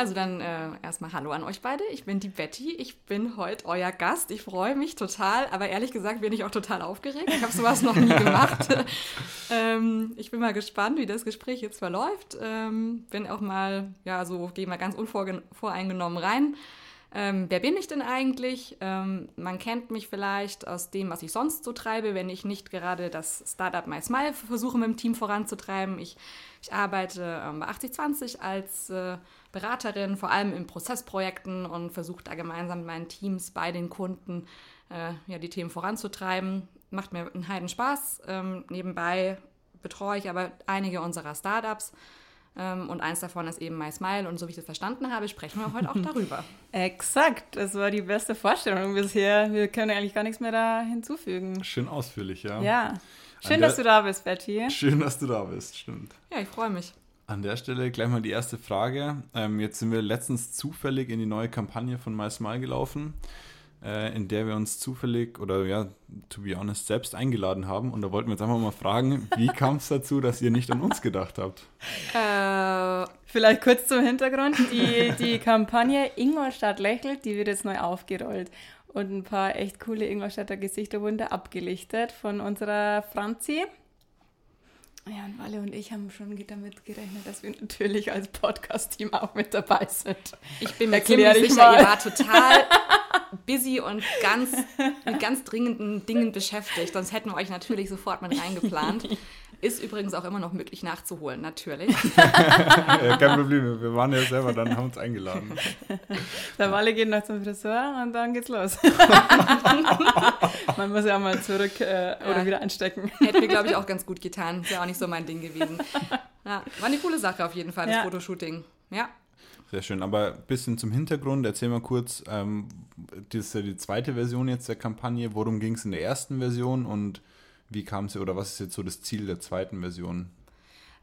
Also dann äh, erstmal Hallo an euch beide. Ich bin die Betty. Ich bin heute euer Gast. Ich freue mich total, aber ehrlich gesagt bin ich auch total aufgeregt. Ich habe sowas noch nie gemacht. ähm, ich bin mal gespannt, wie das Gespräch jetzt verläuft. Ähm, bin auch mal, ja, so gehe mal ganz unvoreingenommen rein. Ähm, wer bin ich denn eigentlich? Ähm, man kennt mich vielleicht aus dem, was ich sonst so treibe, wenn ich nicht gerade das Startup My Smile versuche mit dem Team voranzutreiben. Ich, ich arbeite ähm, bei 8020 als äh, Beraterin, vor allem in Prozessprojekten und versuche da gemeinsam mit meinen Teams bei den Kunden äh, ja, die Themen voranzutreiben. Macht mir einen Heiden Spaß. Ähm, nebenbei betreue ich aber einige unserer Startups. Und eins davon ist eben My Smile. Und so wie ich das verstanden habe, sprechen wir heute auch darüber. Exakt, das war die beste Vorstellung bisher. Wir können eigentlich gar nichts mehr da hinzufügen. Schön ausführlich, ja. Ja. Schön, dass du da bist, Betty. Schön, dass du da bist, stimmt. Ja, ich freue mich. An der Stelle gleich mal die erste Frage. Ähm, jetzt sind wir letztens zufällig in die neue Kampagne von My Smile gelaufen äh, in der wir uns zufällig oder ja, to be honest, selbst eingeladen haben. Und da wollten wir jetzt einfach mal fragen, wie kam es dazu, dass ihr nicht an uns gedacht habt? Äh, vielleicht kurz zum Hintergrund. Die, die Kampagne Ingolstadt lächelt, die wird jetzt neu aufgerollt. Und ein paar echt coole Ingolstädter Gesichter wurden da abgelichtet von unserer Franzi. Ja, und Walle und ich haben schon damit gerechnet, dass wir natürlich als Podcast-Team auch mit dabei sind. Ich bin mir Erklär ziemlich sicher, mal. ihr wart total busy und ganz, mit ganz dringenden Dingen beschäftigt. Sonst hätten wir euch natürlich sofort mit reingeplant. Ist übrigens auch immer noch möglich nachzuholen, natürlich. ja, kein Problem, wir waren ja selber, dann haben uns eingeladen. Der Walle geht noch zum Friseur und dann geht's los. Man muss ja auch mal zurück äh, oder ja. wieder einstecken. Hätte mir, glaube ich, auch ganz gut getan. Ist ja auch nicht so mein Ding gewesen. Ja, war eine coole Sache auf jeden Fall, das ja. Fotoshooting. Ja. Sehr schön. Aber ein bisschen zum Hintergrund, erzähl mal kurz, ähm, das ist ja die zweite Version jetzt der Kampagne. Worum ging es in der ersten Version und wie kam es oder was ist jetzt so das Ziel der zweiten Version?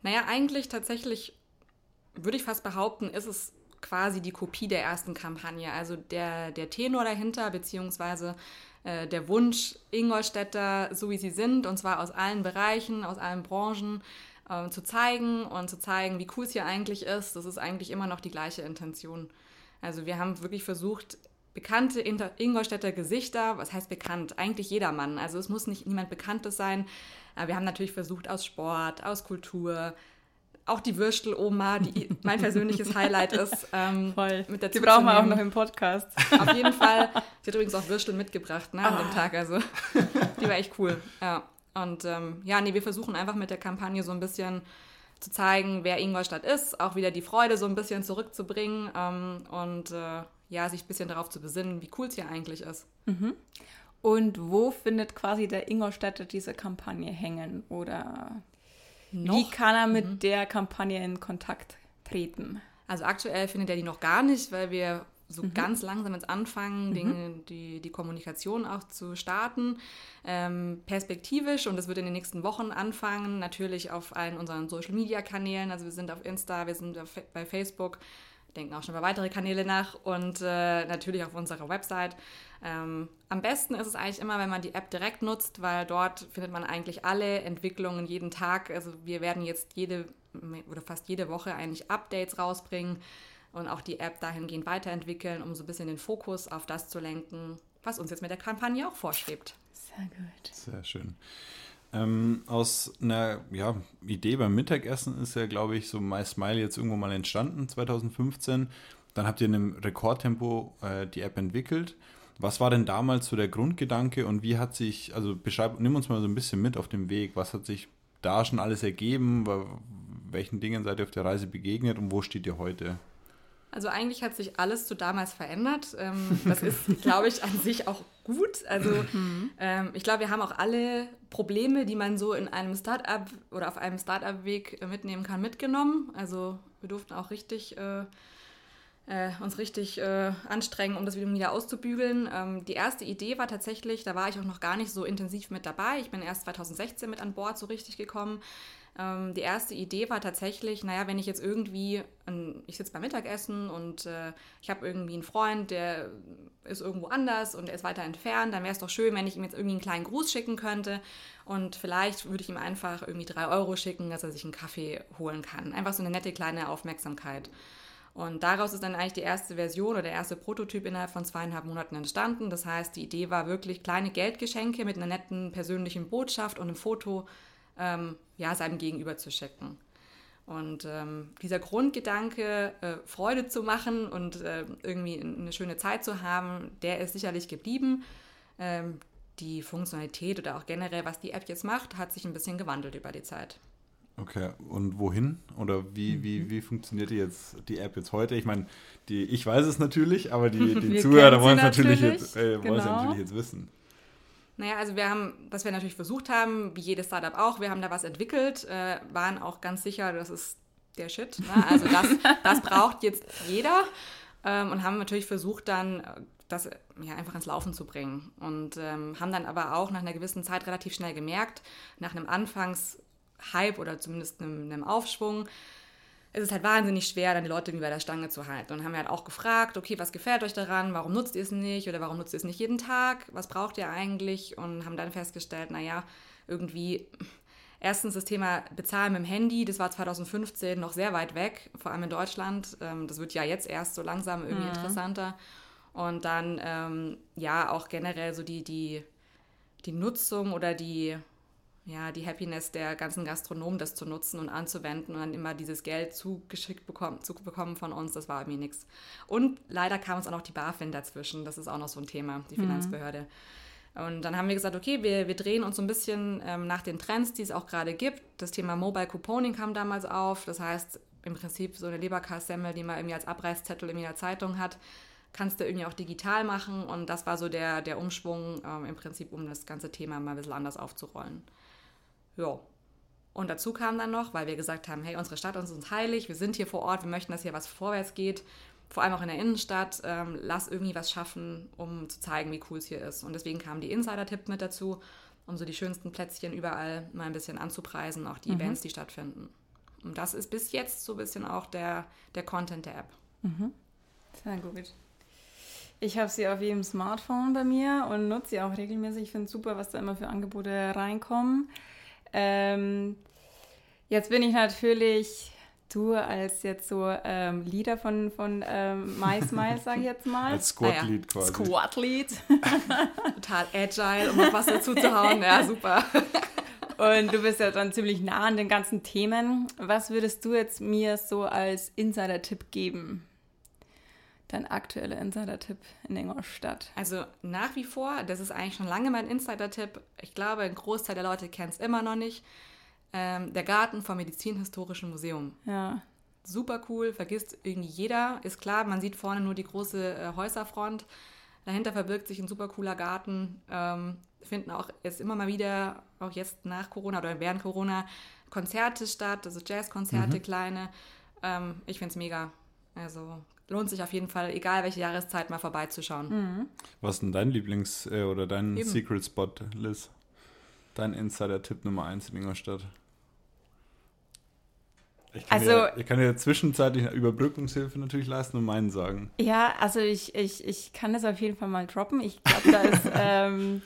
Naja, eigentlich tatsächlich würde ich fast behaupten, ist es quasi die Kopie der ersten Kampagne. Also der, der Tenor dahinter, beziehungsweise äh, der Wunsch Ingolstädter, so wie sie sind, und zwar aus allen Bereichen, aus allen Branchen, äh, zu zeigen und zu zeigen, wie cool es hier eigentlich ist. Das ist eigentlich immer noch die gleiche Intention. Also wir haben wirklich versucht, bekannte Ingolstädter Gesichter, was heißt bekannt? Eigentlich jedermann. Also es muss nicht niemand Bekanntes sein. Aber wir haben natürlich versucht, aus Sport, aus Kultur, auch die Würstel-Oma, die mein persönliches Highlight ist. Ähm, Voll. Mit dazu die brauchen wir auch noch im Podcast. Auf jeden Fall. Sie hat übrigens auch Würstel mitgebracht ne, an ah. dem Tag. Also die war echt cool. Ja. Und ähm, ja, nee, wir versuchen einfach mit der Kampagne so ein bisschen zu zeigen, wer Ingolstadt ist, auch wieder die Freude so ein bisschen zurückzubringen ähm, und äh, ja, sich ein bisschen darauf zu besinnen, wie cool es hier eigentlich ist. Mhm. Und wo findet quasi der Ingolstädter diese Kampagne hängen? Oder noch? wie kann er mit mhm. der Kampagne in Kontakt treten? Also aktuell findet er die noch gar nicht, weil wir so mhm. ganz langsam jetzt anfangen, mhm. die, die Kommunikation auch zu starten. Ähm, perspektivisch, und das wird in den nächsten Wochen anfangen, natürlich auf allen unseren Social-Media-Kanälen. Also wir sind auf Insta, wir sind auf, bei Facebook, denken auch schon über weitere Kanäle nach und äh, natürlich auf unserer Website. Ähm, am besten ist es eigentlich immer, wenn man die App direkt nutzt, weil dort findet man eigentlich alle Entwicklungen jeden Tag. Also wir werden jetzt jede oder fast jede Woche eigentlich Updates rausbringen und auch die App dahingehend weiterentwickeln, um so ein bisschen den Fokus auf das zu lenken, was uns jetzt mit der Kampagne auch vorschwebt. Sehr gut. Sehr schön. Ähm, aus einer ja, Idee beim Mittagessen ist ja, glaube ich, so My Smile jetzt irgendwo mal entstanden, 2015. Dann habt ihr in einem Rekordtempo äh, die App entwickelt. Was war denn damals so der Grundgedanke und wie hat sich, also beschreib, nimm uns mal so ein bisschen mit auf dem Weg. Was hat sich da schon alles ergeben? Welchen Dingen seid ihr auf der Reise begegnet und wo steht ihr heute? Also eigentlich hat sich alles zu damals verändert. Ähm, das ist, glaube ich, an sich auch gut. Also mhm. ähm, ich glaube, wir haben auch alle Probleme, die man so in einem Startup oder auf einem Startup-Weg mitnehmen kann, mitgenommen. Also wir durften auch richtig äh, äh, uns richtig äh, anstrengen, um das wieder auszubügeln. Ähm, die erste Idee war tatsächlich, da war ich auch noch gar nicht so intensiv mit dabei. Ich bin erst 2016 mit an Bord so richtig gekommen. Ähm, die erste Idee war tatsächlich, naja, wenn ich jetzt irgendwie, ein, ich sitze beim Mittagessen und äh, ich habe irgendwie einen Freund, der ist irgendwo anders und er ist weiter entfernt, dann wäre es doch schön, wenn ich ihm jetzt irgendwie einen kleinen Gruß schicken könnte und vielleicht würde ich ihm einfach irgendwie drei Euro schicken, dass er sich einen Kaffee holen kann. Einfach so eine nette kleine Aufmerksamkeit. Und daraus ist dann eigentlich die erste Version oder der erste Prototyp innerhalb von zweieinhalb Monaten entstanden. Das heißt, die Idee war wirklich kleine Geldgeschenke mit einer netten persönlichen Botschaft und einem Foto ähm, ja, seinem Gegenüber zu schicken. Und ähm, dieser Grundgedanke, äh, Freude zu machen und äh, irgendwie eine schöne Zeit zu haben, der ist sicherlich geblieben. Ähm, die Funktionalität oder auch generell, was die App jetzt macht, hat sich ein bisschen gewandelt über die Zeit. Okay, und wohin? Oder wie, wie, mhm. wie funktioniert die jetzt die App jetzt heute? Ich meine, die, ich weiß es natürlich, aber die, die Zuhörer wollen es natürlich, jetzt, äh, genau. natürlich jetzt wissen. Naja, also wir haben, was wir natürlich versucht haben, wie jedes Startup auch, wir haben da was entwickelt, äh, waren auch ganz sicher, das ist der Shit. Ne? Also das, das braucht jetzt jeder ähm, und haben natürlich versucht dann das ja, einfach ins Laufen zu bringen. Und ähm, haben dann aber auch nach einer gewissen Zeit relativ schnell gemerkt, nach einem Anfangshype oder zumindest einem, einem Aufschwung, es ist halt wahnsinnig schwer, dann die Leute irgendwie bei der Stange zu halten. Und haben wir halt auch gefragt, okay, was gefällt euch daran? Warum nutzt ihr es nicht? Oder warum nutzt ihr es nicht jeden Tag? Was braucht ihr eigentlich? Und haben dann festgestellt, naja, irgendwie, erstens das Thema Bezahlen mit dem Handy, das war 2015 noch sehr weit weg, vor allem in Deutschland. Ähm, das wird ja jetzt erst so langsam irgendwie mhm. interessanter. Und dann, ähm, ja, auch generell so die, die, die Nutzung oder die, ja, die Happiness der ganzen Gastronomen, das zu nutzen und anzuwenden und dann immer dieses Geld zugeschickt bekommen, zu bekommen von uns, das war irgendwie nichts. Und leider kam uns auch noch die BaFin dazwischen, das ist auch noch so ein Thema, die mhm. Finanzbehörde. Mhm. Und dann haben wir gesagt, okay, wir, wir drehen uns so ein bisschen ähm, nach den Trends, die es auch gerade gibt. Das Thema Mobile Couponing kam damals auf, das heißt im Prinzip so eine Leberkassemmel, die man irgendwie als Abreißzettel in der Zeitung hat, kannst du irgendwie auch digital machen. Und das war so der, der Umschwung ähm, im Prinzip, um das ganze Thema mal ein bisschen anders aufzurollen. Ja. Und dazu kam dann noch, weil wir gesagt haben, hey, unsere Stadt ist uns heilig, wir sind hier vor Ort, wir möchten, dass hier was vorwärts geht, vor allem auch in der Innenstadt, ähm, lass irgendwie was schaffen, um zu zeigen, wie cool es hier ist. Und deswegen kam die Insider-Tipp mit dazu, um so die schönsten Plätzchen überall mal ein bisschen anzupreisen, auch die mhm. Events, die stattfinden. Und das ist bis jetzt so ein bisschen auch der, der Content der App. Mhm. Sehr gut. Ich habe sie auf jedem Smartphone bei mir und nutze sie auch regelmäßig. Ich finde es super, was da immer für Angebote reinkommen. Ähm, jetzt bin ich natürlich du als jetzt so ähm, Leader von, von ähm, MySmile, sage ich jetzt mal. Als Squad-Lead ah, ja. quasi. Squad-Lead. Total agile, um noch was dazu zu hauen. Ja, super. Und du bist ja dann ziemlich nah an den ganzen Themen. Was würdest du jetzt mir so als Insider-Tipp geben? Dein aktueller Insider-Tipp in Ingolstadt? Also nach wie vor, das ist eigentlich schon lange mein Insider-Tipp. Ich glaube, ein Großteil der Leute kennt es immer noch nicht. Ähm, der Garten vom Medizinhistorischen Museum. Ja. Super cool, vergisst irgendwie jeder. Ist klar, man sieht vorne nur die große äh, Häuserfront. Dahinter verbirgt sich ein super cooler Garten. Ähm, finden auch jetzt immer mal wieder, auch jetzt nach Corona oder während Corona, Konzerte statt, also Jazzkonzerte, mhm. kleine. Ähm, ich finde es mega. Also lohnt sich auf jeden Fall, egal welche Jahreszeit, mal vorbeizuschauen. Mhm. Was ist denn dein Lieblings- äh, oder dein Eben. Secret Spot, Liz? Dein Insider-Tipp Nummer 1 in Ingolstadt? Ich kann, also, dir, ich kann dir zwischenzeitlich Überbrückungshilfe natürlich leisten und meinen sagen. Ja, also ich, ich, ich kann das auf jeden Fall mal droppen. Ich glaube, da ist, ähm,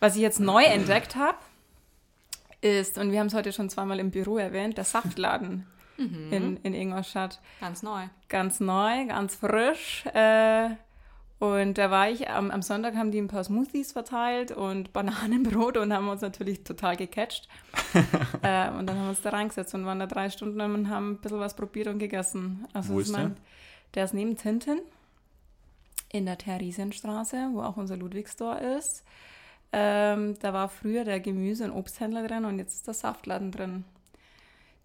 was ich jetzt neu entdeckt habe, ist, und wir haben es heute schon zweimal im Büro erwähnt, der Saftladen mhm. in, in Ingolstadt. Ganz neu. Ganz neu, ganz frisch. Äh, und da war ich, am, am, Sonntag haben die ein paar Smoothies verteilt und Bananenbrot und haben uns natürlich total gecatcht. äh, und dann haben wir uns da reingesetzt und waren da drei Stunden und haben ein bisschen was probiert und gegessen. Also Wo ist mein, der? Der ist neben Tinten in der Theresienstraße, wo auch unser Ludwigstor ist. Ähm, da war früher der Gemüse- und Obsthändler drin und jetzt ist der Saftladen drin.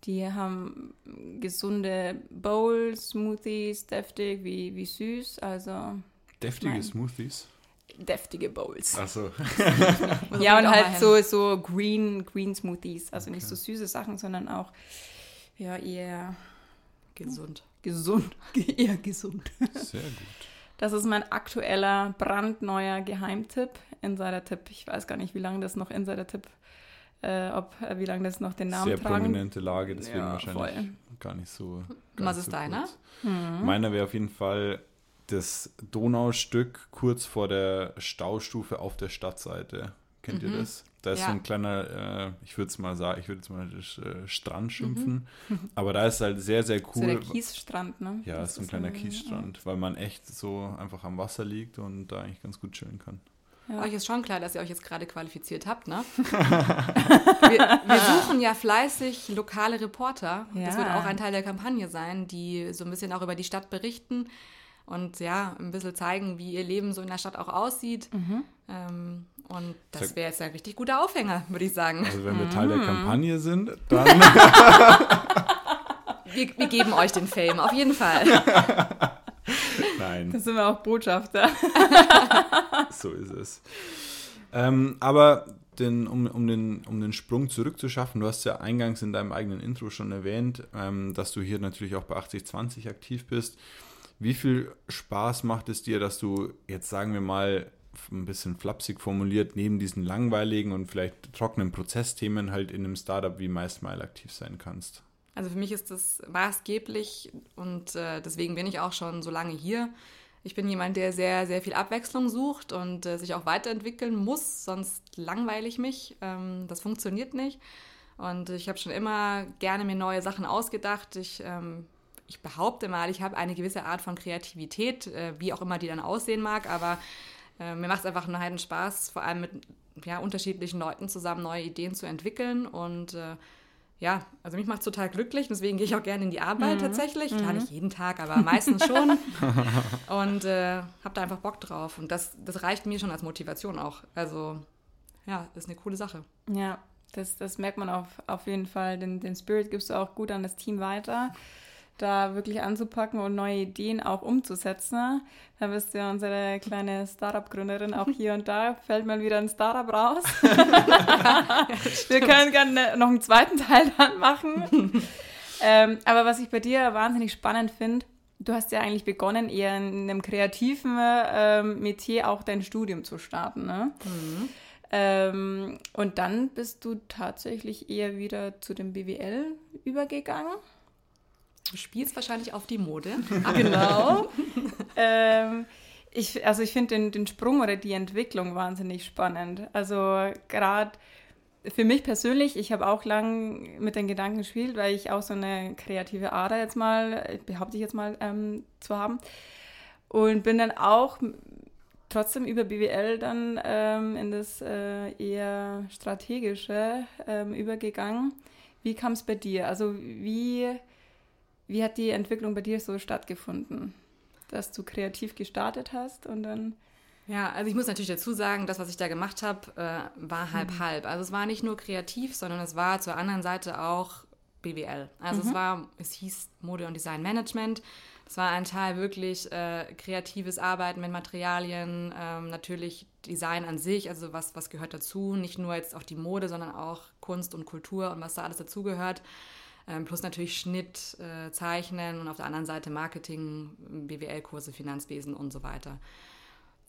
Die haben gesunde Bowls, Smoothies, deftig wie, wie süß. Also deftige mein, Smoothies. Deftige Bowls. Achso. ja, und halt so, so Green, Green Smoothies. Also okay. nicht so süße Sachen, sondern auch ja, eher gesund. Gesund. eher gesund. Sehr gut. Das ist mein aktueller, brandneuer Geheimtipp. Insider-Tipp. Ich weiß gar nicht, wie lange das noch Insider-Tipp ist äh, ob, äh, wie lange das noch den Namen Sehr tragen. prominente Lage, deswegen ja, wahrscheinlich voll. gar nicht so. Was ist so deiner? Mhm. Meiner wäre auf jeden Fall das Donaustück kurz vor der Staustufe auf der Stadtseite. Kennt mhm. ihr das? Da ist Ja. so ein kleiner, äh, ich würde es mal sagen, ich würde es mal äh, Strand schimpfen. Mhm. Aber da ist halt sehr, sehr So der cool. Kiesstrand, ne? ja, Das ist so ein kleiner Kiesstrand, weil man echt so einfach am Wasser liegt und da eigentlich ganz gut chillen kann. Ja. Euch ist schon klar, dass ihr euch jetzt gerade qualifiziert habt, ne? wir, wir suchen ja fleißig lokale Reporter. Und Das Ja. wird auch ein Teil der Kampagne sein, die so ein bisschen auch über die Stadt berichten und ja, ein bisschen zeigen, wie ihr Leben so in der Stadt auch aussieht. Mhm. Ähm, und das wäre jetzt ein richtig guter Aufhänger, würde ich sagen. Also wenn wir Teil Mhm. der Kampagne sind, dann Wir, wir geben euch den Fame, auf jeden Fall. Nein. Da sind wir auch Botschafter. So ist es. Ähm, aber den, um, um, den, um den Sprung zurückzuschaffen, du hast ja eingangs in deinem eigenen Intro schon erwähnt, ähm, dass du hier natürlich auch bei 8020 aktiv bist. Wie viel Spaß macht es dir, dass du jetzt sagen wir mal ein bisschen flapsig formuliert, neben diesen langweiligen und vielleicht trockenen Prozessthemen halt in einem Startup wie MySmile aktiv sein kannst? Also für mich ist das maßgeblich und äh, deswegen bin ich auch schon so lange hier. Ich bin jemand, der sehr, sehr viel Abwechslung sucht und äh, sich auch weiterentwickeln muss, sonst langweile ich mich. Ähm, das funktioniert nicht. Und ich habe schon immer gerne mir neue Sachen ausgedacht. Ich, ähm, ich behaupte mal, ich habe eine gewisse Art von Kreativität, äh, wie auch immer die dann aussehen mag, aber äh, mir macht es einfach einen heiden Spaß, vor allem mit ja, unterschiedlichen Leuten zusammen neue Ideen zu entwickeln und äh, ja, also mich macht es total glücklich, deswegen gehe ich auch gerne in die Arbeit tatsächlich. Klar, nicht jeden Tag, aber meistens schon. und äh, habe da einfach Bock drauf. Und das, das reicht mir schon als Motivation auch. Also, ja, ist eine coole Sache. Ja, das, das merkt man auf, auf jeden Fall. Den, den Spirit gibst du auch gut an das Team weiter, da wirklich anzupacken und neue Ideen auch umzusetzen. Da bist du ja unsere kleine Startup-Gründerin. Auch hier und da fällt mal wieder ein Startup raus. Wir können gerne noch einen zweiten Teil dann machen. ähm, aber was ich bei dir wahnsinnig spannend finde, du hast ja eigentlich begonnen, eher in einem kreativen ähm, Metier auch dein Studium zu starten. Ne? Ähm, und dann bist du tatsächlich eher wieder zu dem BWL übergegangen. Du spielst wahrscheinlich auf die Mode. Genau. ähm, ich, also ich finde den, den Sprung oder die Entwicklung wahnsinnig spannend. Also gerade für mich persönlich, ich habe auch lang mit den Gedanken gespielt, weil ich auch so eine kreative Ader jetzt mal, behaupte ich jetzt mal, ähm, zu haben. Und bin dann auch trotzdem über BWL dann ähm, in das äh, eher strategische ähm, übergegangen. Wie kam es bei dir? Also wie, wie hat die Entwicklung bei dir so stattgefunden? Dass du kreativ gestartet hast und dann. Ja, also ich muss natürlich dazu sagen, das, was ich da gemacht habe, äh, war halb halb. Also es war nicht nur kreativ, sondern es war zur anderen Seite auch BWL. Also es war, es hieß Mode und Design Management. Es war ein Teil wirklich äh, kreatives Arbeiten mit Materialien, ähm, natürlich Design an sich, also was, was gehört dazu, nicht nur jetzt auch die Mode, sondern auch Kunst und Kultur und was da alles dazugehört. Ähm, plus natürlich Schnitt, äh, Zeichnen und auf der anderen Seite Marketing, BWL-Kurse, Finanzwesen und so weiter.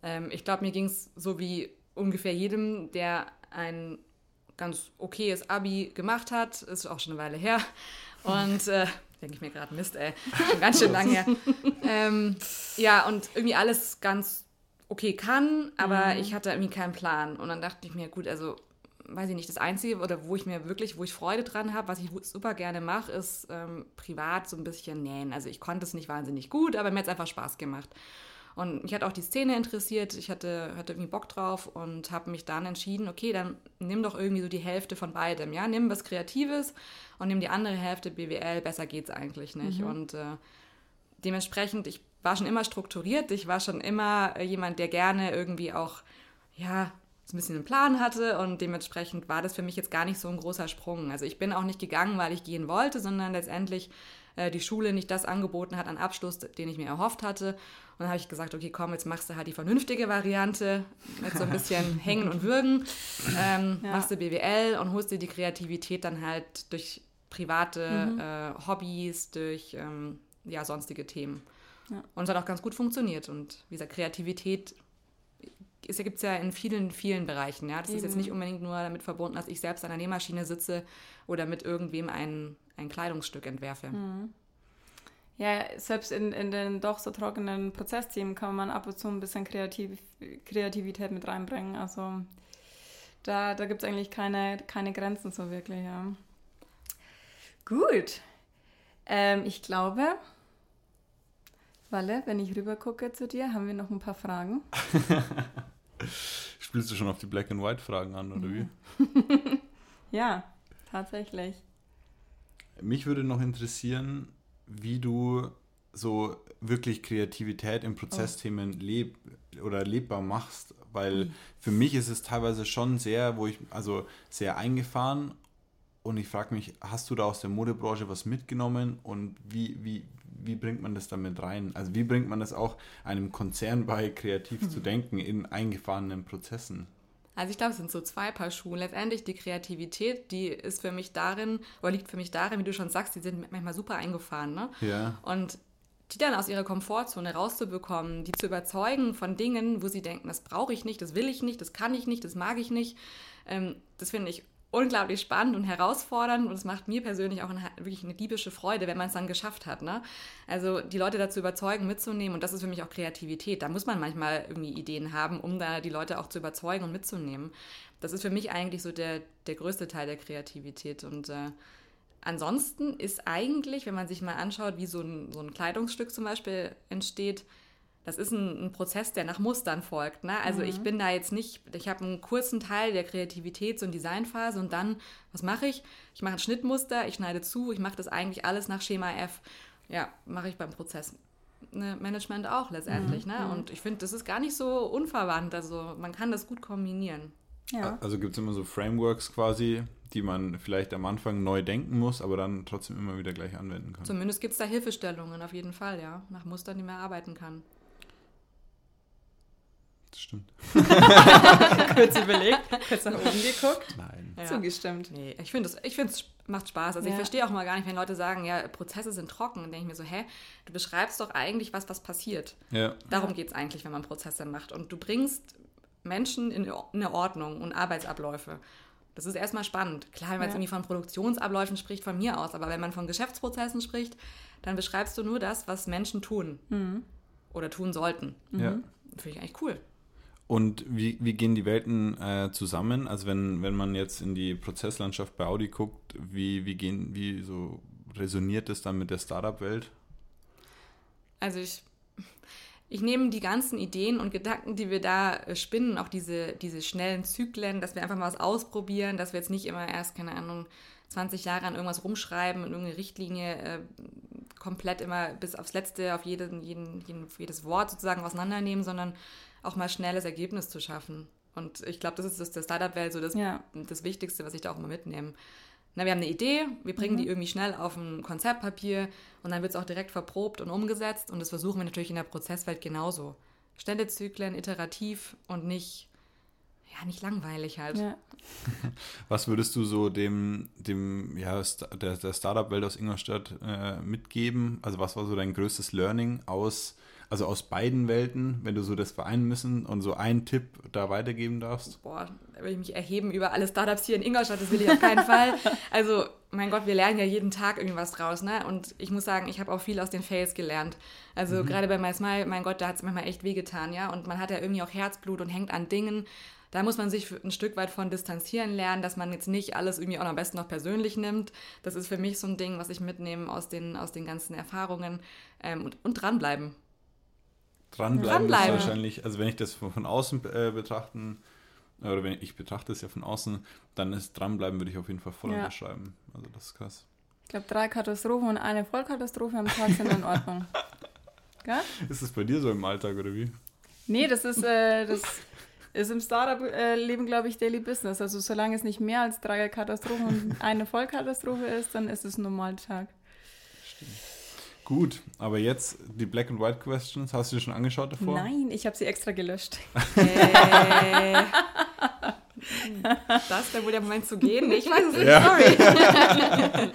Ähm, ich glaube, mir ging es so wie ungefähr jedem, der ein ganz okayes Abi gemacht hat, ist auch schon eine Weile her. Und äh, denke ich mir gerade, Mist, ey, schon ganz schön lang her. ähm, ja, und irgendwie alles ganz okay kann, aber ich hatte irgendwie keinen Plan. Und dann dachte ich mir, gut, also weiß ich nicht, das Einzige oder wo ich mir wirklich, wo ich Freude dran habe, was ich super gerne mache, ist ähm, privat so ein bisschen nähen. Also ich konnte es nicht wahnsinnig gut, aber mir hat es einfach Spaß gemacht. Und mich hat auch die Szene interessiert, ich hatte, hatte irgendwie Bock drauf und habe mich dann entschieden, okay, dann nimm doch irgendwie so die Hälfte von beidem, ja, nimm was Kreatives und nimm die andere Hälfte BWL, besser geht's eigentlich nicht. Und äh, dementsprechend, ich war schon immer strukturiert, ich war schon immer äh, jemand, der gerne irgendwie auch, ja, so ein bisschen einen Plan hatte und dementsprechend war das für mich jetzt gar nicht so ein großer Sprung. Also ich bin auch nicht gegangen, weil ich gehen wollte, sondern letztendlich äh, die Schule nicht das angeboten hat an Abschluss, den ich mir erhofft hatte. Und dann habe ich gesagt, okay, komm, jetzt machst du halt die vernünftige Variante mit so ein bisschen Hängen und Würgen. Ähm, Ja. Machst du BWL und holst dir die Kreativität dann halt durch private äh, Hobbys, durch ähm, ja, sonstige Themen. Ja. Und es hat auch ganz gut funktioniert. Und wie gesagt, Kreativität gibt es ja in vielen, vielen Bereichen. Ja? Das ist jetzt Eben. nicht unbedingt nur damit verbunden, dass ich selbst an der Nähmaschine sitze oder mit irgendwem ein, ein Kleidungsstück entwerfe. Ja, selbst in, in den doch so trockenen Prozessthemen kann man ab und zu ein bisschen Kreativ Kreativität mit reinbringen. Also Da, da gibt es eigentlich keine, keine Grenzen so wirklich, ja. Gut. Ähm, ich glaube, Walle, wenn ich rüber gucke zu dir, haben wir noch ein paar Fragen. Spielst du schon auf die Black and White Fragen an, oder wie? ja, tatsächlich. Mich würde noch interessieren, wie du so wirklich Kreativität in Prozessthemen oh. leb oder lebbar machst, weil mhm. für mich ist es teilweise schon sehr, wo ich also sehr eingefahren und ich frage mich, hast du da aus der Modebranche was mitgenommen und wie, wie, wie bringt man das damit rein? Also wie bringt man das auch einem Konzern bei, kreativ mhm. zu denken in eingefahrenen Prozessen? Also ich glaube, es sind so zwei Paar Schuhe. Letztendlich die Kreativität, die ist für mich darin, oder liegt für mich darin, wie du schon sagst, die sind manchmal super eingefahren. Ne? Ja. Und die dann aus ihrer Komfortzone rauszubekommen, die zu überzeugen von Dingen, wo sie denken, das brauche ich nicht, das will ich nicht, das kann ich nicht, das mag ich nicht. Ähm, das finde ich unglaublich spannend und herausfordernd und es macht mir persönlich auch eine, wirklich eine diebische Freude, wenn man es dann geschafft hat. Ne? Also die Leute dazu überzeugen, mitzunehmen und das ist für mich auch Kreativität. Da muss man manchmal irgendwie Ideen haben, um da die Leute auch zu überzeugen und mitzunehmen. Das ist für mich eigentlich so der, der größte Teil der Kreativität und äh, ansonsten ist eigentlich, wenn man sich mal anschaut, wie so ein, so ein Kleidungsstück zum Beispiel entsteht, das ist ein, ein, Prozess, der nach Mustern folgt. Ne? Also mhm. ich bin da jetzt nicht, ich habe einen kurzen Teil der Kreativitäts- und Designphase und dann, was mache ich? Ich mache ein Schnittmuster, ich schneide zu, ich mache das eigentlich alles nach Schema F. Ja, mache ich beim Prozess. Ne, Management auch letztendlich. Mhm. Ne? Mhm. Und ich finde, das ist gar nicht so unverwandt. Also man kann das gut kombinieren. Ja. Also gibt es immer so Frameworks quasi, die man vielleicht am Anfang neu denken muss, aber dann trotzdem immer wieder gleich anwenden kann. Zumindest gibt es da Hilfestellungen auf jeden Fall, ja. Nach Mustern, die man arbeiten kann. Das stimmt. kurz überlegt, kurz nach oben geguckt. Nein. Ja. Zugestimmt. Nee, ich finde es macht Spaß. Also ja. ich verstehe auch mal gar nicht, wenn Leute sagen, ja, Prozesse sind trocken. Dann denke ich mir so, hä, du beschreibst doch eigentlich was, was passiert. Ja. Darum ja. geht es eigentlich, wenn man Prozesse macht. Und du bringst Menschen in eine Ordnung und Arbeitsabläufe. Das ist erstmal spannend. Klar, wenn man jetzt irgendwie von Produktionsabläufen spricht, von mir aus, aber wenn man von Geschäftsprozessen spricht, dann beschreibst du nur das, was Menschen tun mhm. oder tun sollten. Ja. Finde ich eigentlich cool. Und wie, wie gehen die Welten äh, zusammen? Also wenn, wenn man jetzt in die Prozesslandschaft bei Audi guckt, wie, wie gehen, wie so resoniert das dann mit der Startup-Welt? Also ich, ich nehme die ganzen Ideen und Gedanken, die wir da äh, spinnen, auch diese, diese schnellen Zyklen, dass wir einfach mal was ausprobieren, dass wir jetzt nicht immer erst, keine Ahnung, 20 Jahre an irgendwas rumschreiben und irgendeine Richtlinie äh, komplett immer bis aufs Letzte, auf jeden, jeden, jeden, jedes Wort sozusagen auseinandernehmen, sondern auch mal schnelles Ergebnis zu schaffen. Und ich glaube, das ist das der Startup-Welt so das, ja. das Wichtigste, was ich da auch immer mitnehme. Na, wir haben eine Idee, wir bringen mhm. die irgendwie schnell auf ein Konzeptpapier und dann wird es auch direkt verprobt und umgesetzt. Und das versuchen wir natürlich in der Prozesswelt genauso. Schnelle Zyklen, iterativ und nicht, ja, nicht langweilig halt. Ja. Was würdest du so dem, dem ja, der, der Startup-Welt aus Ingolstadt äh, mitgeben? Also was war so dein größtes Learning aus also aus beiden Welten, wenn du so das vereinen müssen und so einen Tipp da weitergeben darfst? Boah, da will ich mich erheben über alle Startups hier in Ingolstadt, das will ich auf keinen Fall. Also, mein Gott, wir lernen ja jeden Tag irgendwas draus, ne? Und ich muss sagen, ich habe auch viel aus den Fails gelernt. Also, mhm. gerade bei MySmile, mein Gott, da hat es manchmal echt wehgetan, ja? Und man hat ja irgendwie auch Herzblut und hängt an Dingen. Da muss man sich ein Stück weit von distanzieren lernen, dass man jetzt nicht alles irgendwie auch am besten noch persönlich nimmt. Das ist für mich so ein Ding, was ich mitnehme aus den, aus den ganzen Erfahrungen. Ähm, und, und dranbleiben dranbleiben, dranbleiben. ist wahrscheinlich, also wenn ich das von, außen äh, betrachten, oder wenn ich, ich betrachte es ja von außen, dann ist dranbleiben, würde ich auf jeden Fall voll ja. unterschreiben. Also das ist krass. Ich glaube, drei Katastrophen und eine Vollkatastrophe am Tag sind in Ordnung. Gell? Ist das bei dir so im Alltag oder wie? Nee, das ist, äh, das ist im Startup-Leben, glaube ich, Daily Business. Also solange es nicht mehr als drei Katastrophen und eine Vollkatastrophe ist, dann ist es ein Normaltag. Stimmt. Gut, aber jetzt die Black and White Questions. Hast du dir schon angeschaut davor? Nein, ich habe sie extra gelöscht. Hey. das wäre wohl der Moment zu gehen. Ich weiß es nicht, ja. sorry.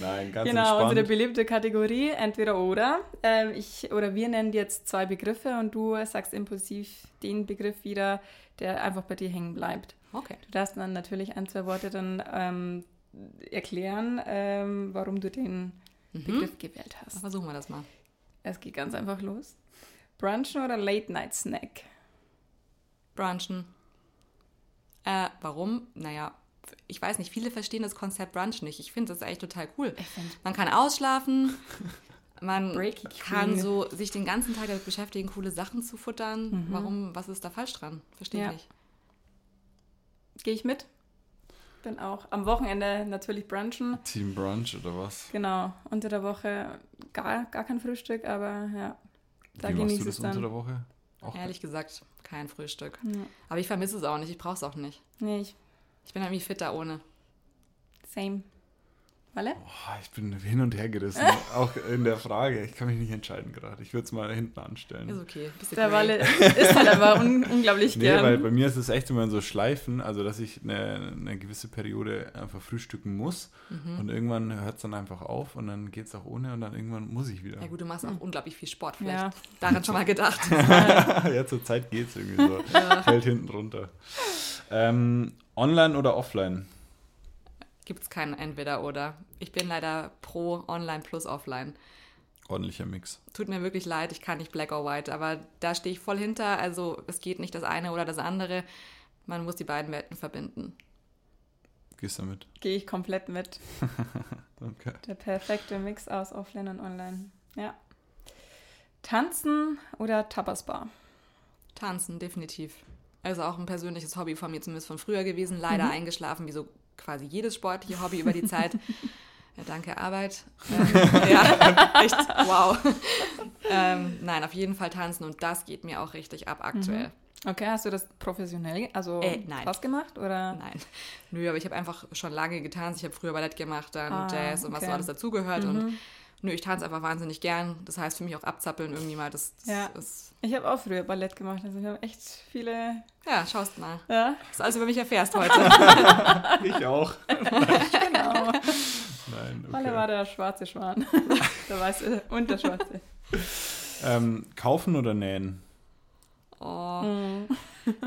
Nein, ganz Genau, entspannt. unsere beliebte Kategorie, entweder oder. Ähm, ich oder wir nennen jetzt zwei Begriffe und du sagst impulsiv den Begriff wieder, der einfach bei dir hängen bleibt. Okay. Du darfst dann natürlich ein, zwei Worte dann ähm, erklären, ähm, warum du den mhm. Begriff gewählt hast. Dann versuchen wir das mal. Es geht ganz einfach los. Brunchen oder Late-Night-Snack? Brunchen. Äh, warum? Naja, ich weiß nicht, viele verstehen das Konzept Brunch nicht. Ich finde das eigentlich total cool. Man kann ausschlafen, man Breaky kann Queen. so sich den ganzen Tag damit beschäftigen, coole Sachen zu futtern. Warum, was ist da falsch dran? Verstehe ich Ja. nicht. Gehe ich mit. Bin auch am Wochenende natürlich brunchen. Team Brunch oder was? Genau. Unter der Woche gar, gar kein Frühstück, aber ja. Da Wie machst genieße du das es unter dann. der Woche? Auch Ehrlich gesagt, kein Frühstück. Ja. Aber ich vermisse es auch nicht, ich brauche es auch nicht. Nee, ich, Ich bin irgendwie fitter ohne. same. Walle? Boah, ich bin hin und her gerissen. auch in der Frage. Ich kann mich nicht entscheiden gerade. Ich würde es mal hinten anstellen. Ist okay. Der. Walle ist halt aber un unglaublich Nee, gern. weil bei mir ist es echt immer so Schleifen, also dass ich eine, eine gewisse Periode einfach frühstücken muss Mhm. und irgendwann hört es dann einfach auf und dann geht es auch ohne und dann irgendwann muss ich wieder. Ja gut, du machst auch unglaublich viel Sport. Vielleicht Ja. daran schon mal gedacht. ja, zur Zeit geht es irgendwie so. Fällt hinten runter. Ähm, online oder offline? Gibt es kein Entweder-Oder. Ich bin leider pro Online plus Offline. Ordentlicher Mix. Tut mir wirklich leid, ich kann nicht Black or White, aber da stehe ich voll hinter. Also es geht nicht das eine oder das andere. Man muss die beiden Welten verbinden. Gehst du damit? Gehe ich komplett mit. Okay. Der perfekte Mix aus Offline und Online. Ja. Tanzen oder Tapasbar? Tanzen, definitiv. Also auch ein persönliches Hobby von mir, zumindest von früher gewesen. Leider eingeschlafen, wie so quasi jedes sportliche Hobby über die Zeit. Ja, danke, Arbeit. Ähm, ja, echt, wow. ähm, nein, auf jeden Fall tanzen und das geht mir auch richtig ab aktuell. Okay, hast du das professionell, also Äh, was gemacht oder? Nein. Nö, aber ich habe einfach schon lange getanzt. Ich habe früher Ballett gemacht, dann Ah, Jazz und was so okay. alles dazugehört. Und nö, ich tanze einfach wahnsinnig gern. Das heißt für mich auch abzappeln irgendwie mal. Das, das Ja. ist. Ich habe auch früher Ballett gemacht, also ich habe echt viele. Ja, schaust mal. Ja, Was du alles über mich erfährst heute. Ich auch. genau. Nein, Walle war okay. der schwarze Schwan. der weiße und der schwarze. Ähm, kaufen oder nähen? Oh.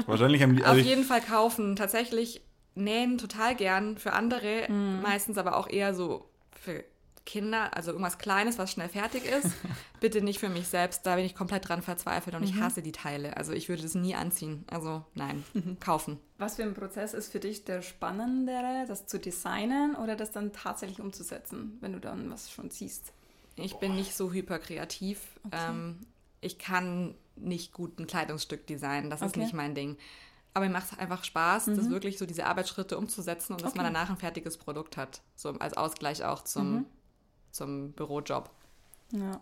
Wahrscheinlich haben die. Auf Also ich, jeden Fall kaufen. Tatsächlich nähen total gern für andere, meistens aber auch eher so für Kinder, also irgendwas Kleines, was schnell fertig ist. Bitte nicht für mich selbst, da bin ich komplett dran verzweifelt und ich hasse die Teile. Also ich würde das nie anziehen. Also nein, kaufen. Was für ein Prozess ist für dich der spannendere, das zu designen oder das dann tatsächlich umzusetzen, wenn du dann was schon siehst? Ich bin nicht so hyperkreativ. Ähm, ich kann nicht gut ein Kleidungsstück designen, das ist Okay. nicht mein Ding. Aber mir macht es einfach Spaß, das wirklich so diese Arbeitsschritte umzusetzen und dass man Okay. danach ein fertiges Produkt hat. So als Ausgleich auch zum, zum Bürojob. Ja.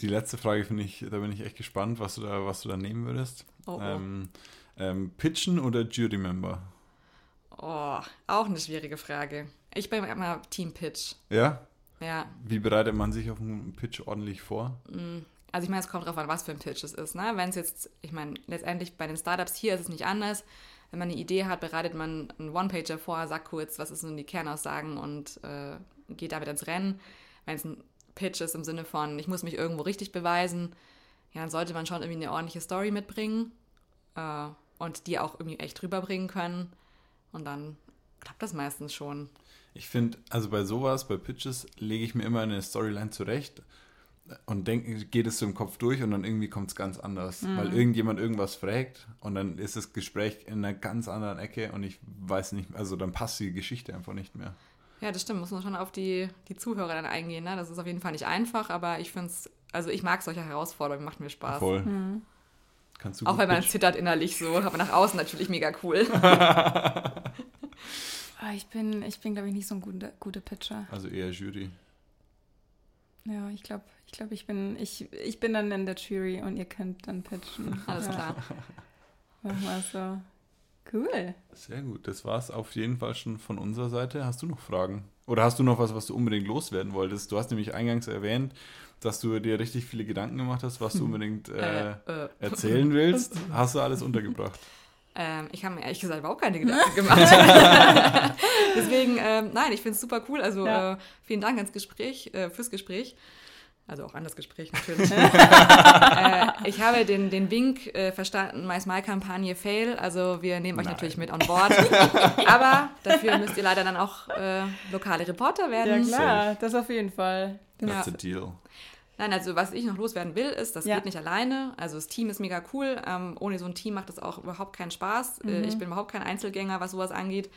die letzte Frage finde ich, da bin ich echt gespannt, was du da, was du da nehmen würdest. Oh, oh. Ähm, ähm, pitchen oder Jury-Member? Oh, auch eine schwierige Frage. Ich bin immer Team Pitch. Ja? Ja, Wie bereitet man sich auf einen Pitch ordentlich vor? also ich meine, es kommt drauf an, was für ein Pitch es ist. Ne? Wenn es jetzt, ich meine, letztendlich bei den Startups hier ist es nicht anders. Wenn man eine Idee hat, bereitet man einen One-Pager vor, sagt kurz, was sind die Kernaussagen und äh, geht damit ins Rennen. Wenn es ein Pitch ist im Sinne von, ich muss mich irgendwo richtig beweisen, ja, dann sollte man schon irgendwie eine ordentliche Story mitbringen äh, und die auch irgendwie echt rüberbringen können. Und dann klappt das meistens schon. Ich finde, also bei sowas, bei Pitches, lege ich mir immer eine Storyline zurecht und denke, geht es so im Kopf durch und dann irgendwie kommt es ganz anders. Weil irgendjemand irgendwas fragt und dann ist das Gespräch in einer ganz anderen Ecke und ich weiß nicht, also dann passt die Geschichte einfach nicht mehr. Ja, das stimmt. Muss man schon auf die, die Zuhörer dann eingehen. Ne? Das ist auf jeden Fall nicht einfach, aber ich finde es, also ich mag solche Herausforderungen, macht mir Spaß. Voll. Kannst du Auch wenn man pitchen? zittert innerlich so, aber nach außen natürlich mega cool. Ah, Ich bin, ich bin glaube ich, nicht so ein guter, guter Pitcher. Also eher Jury. Ja, ich glaube, ich, glaub, ich, bin, ich, ich bin dann in der Jury und ihr könnt dann pitchen. Alles klar. Mach mal so. Cool. Sehr gut, das war es auf jeden Fall schon von unserer Seite. Hast du noch Fragen? Oder hast du noch was, was du unbedingt loswerden wolltest? Du hast nämlich eingangs erwähnt, dass du dir richtig viele Gedanken gemacht hast, was du unbedingt äh, Äh, äh. erzählen willst. Hast du alles untergebracht? Ähm, ich habe mir ehrlich gesagt überhaupt keine Gedanken gemacht. Deswegen, ähm, nein, ich finde es super cool. Also Ja. äh, vielen Dank ans Gespräch, äh, fürs Gespräch. Also auch an das Gespräch natürlich. äh, ich habe den, den Wink äh, verstanden, My Smile-Kampagne Fail. Also wir nehmen euch Nein. natürlich mit on board. Aber dafür müsst ihr leider dann auch äh, lokale Reporter Ja, werden. klar, das auf jeden Fall. That's Ja. the deal. Nein, also was ich noch loswerden will, ist, das Ja. geht nicht alleine. Also das Team ist mega cool. Ähm, ohne so ein Team macht es auch überhaupt keinen Spaß. Äh, Mhm. ich bin überhaupt kein Einzelgänger, was sowas angeht.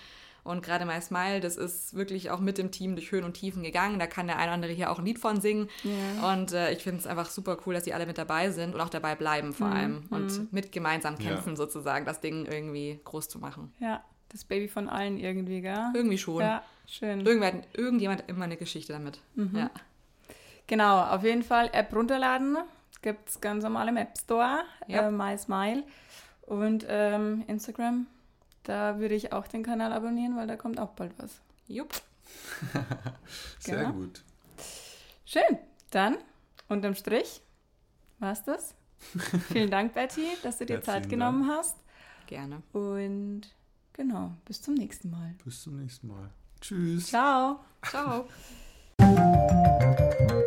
Und gerade My Smile, das ist wirklich auch mit dem Team durch Höhen und Tiefen gegangen. Da kann der eine oder andere hier auch ein Lied von singen. Ja. Und äh, ich finde es einfach super cool, dass die alle mit dabei sind und auch dabei bleiben Mhm. vor allem. Und mit gemeinsam Ja. kämpfen sozusagen, das Ding irgendwie groß zu machen. Ja, das Baby von allen irgendwie, gell? Irgendwie schon. Ja, schön. Irgendwer, irgendjemand hat immer eine Geschichte damit. Mhm. Ja. Genau, auf jeden Fall App runterladen. Gibt es ganz normal im App Store, Ja. äh, MySmile. Und ähm, Instagram, da würde ich auch den Kanal abonnieren, weil da kommt auch bald was. Jupp. Sehr Genau. gut. Schön, dann unterm Strich war's das. Vielen Dank, Betty, dass du dir Zeit genommen hast. Gerne. Und genau, bis zum nächsten Mal. Bis zum nächsten Mal. Tschüss. Ciao. Ciao.